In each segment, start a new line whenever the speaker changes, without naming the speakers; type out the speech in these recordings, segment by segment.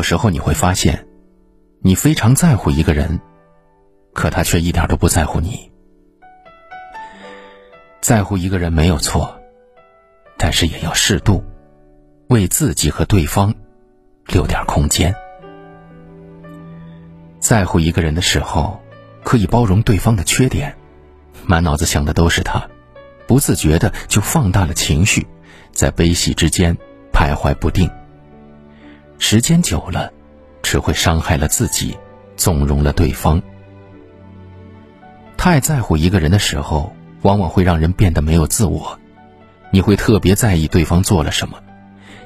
有时候你会发现，你非常在乎一个人，可他却一点都不在乎你。在乎一个人没有错，但是也要适度，为自己和对方留点空间。在乎一个人的时候，可以包容对方的缺点，满脑子想的都是他，不自觉的就放大了情绪，在悲喜之间徘徊不定。时间久了，只会伤害了自己，纵容了对方。太在乎一个人的时候。往往会让人变得没有自我，你会特别在意对方做了什么，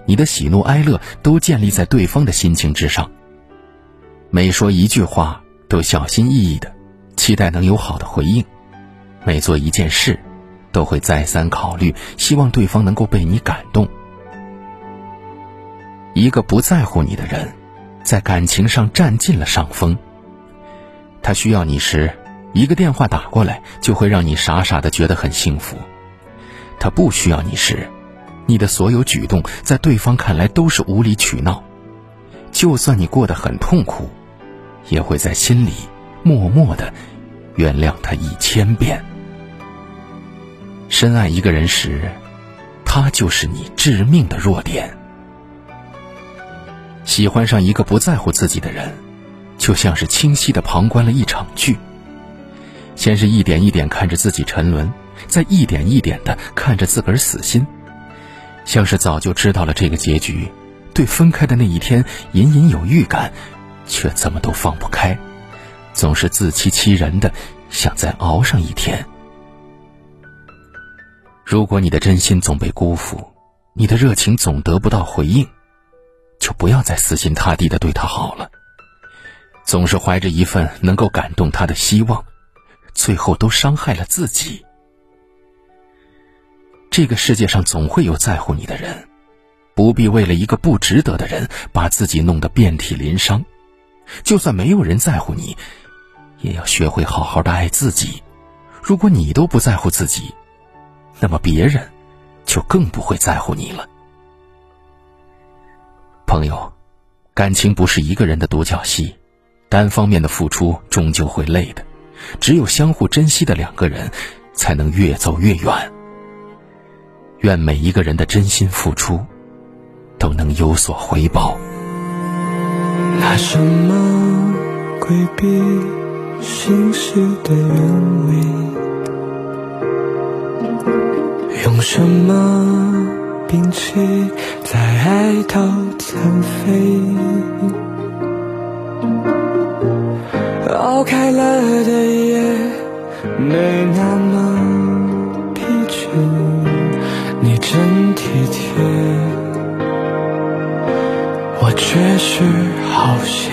你的喜怒哀乐都建立在对方的心情之上。每说一句话都小心翼翼的，期待能有好的回应；每做一件事，都会再三考虑，希望对方能够被你感动。一个不在乎你的人，在感情上占尽了上风。他需要你时。一个电话打过来，就会让你傻傻的觉得很幸福。他不需要你时，你的所有举动在对方看来都是无理取闹。就算你过得很痛苦，也会在心里默默的原谅他一千遍。深爱一个人时，他就是你致命的弱点。喜欢上一个不在乎自己的人，就像是清晰的旁观了一场剧。先是一点一点看着自己沉沦，再一点一点的看着自个儿死心，像是早就知道了这个结局，对分开的那一天隐隐有预感，却怎么都放不开，总是自欺欺人的想再熬上一天。如果你的真心总被辜负，你的热情总得不到回应，就不要再死心塌地的对他好了，总是怀着一份能够感动他的希望。最后都伤害了自己。这个世界上总会有在乎你的人，不必为了一个不值得的人把自己弄得遍体鳞伤。就算没有人在乎你，也要学会好好的爱自己。如果你都不在乎自己，那么别人就更不会在乎你了。朋友，感情不是一个人的独角戏，单方面的付出终究会累的。只有相互珍惜的两个人，才能越走越远。愿每一个人的真心付出，都能有所回报。
拿什么规避心事的原委？用什么摒弃在爱到残废？熬开了的夜，没那么疲倦，你真体贴，我却是好些，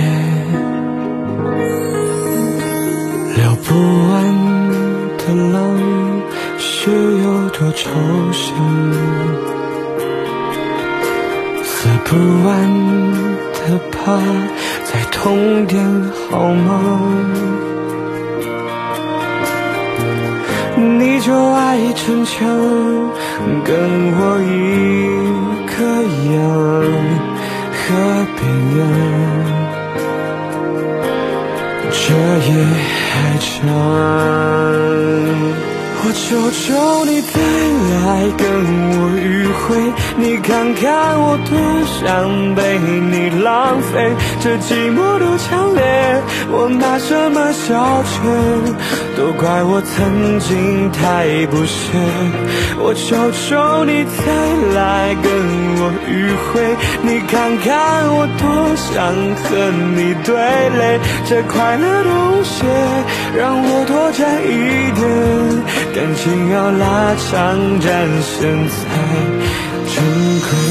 流不完的浪是有多抽象，不完的怕。再痛点好吗？你就爱逞强，跟我一个样，何必呢？这夜还长。我求求你别来跟我迂回，你看看我多想被你浪费，这寂寞多强烈，我拿什么消遣？都怪我曾经太不屑。我求求你再来跟我迂回，你看看我多想和你对垒，这快乐多无邪让我多占一点。感情要拉长战线才珍贵。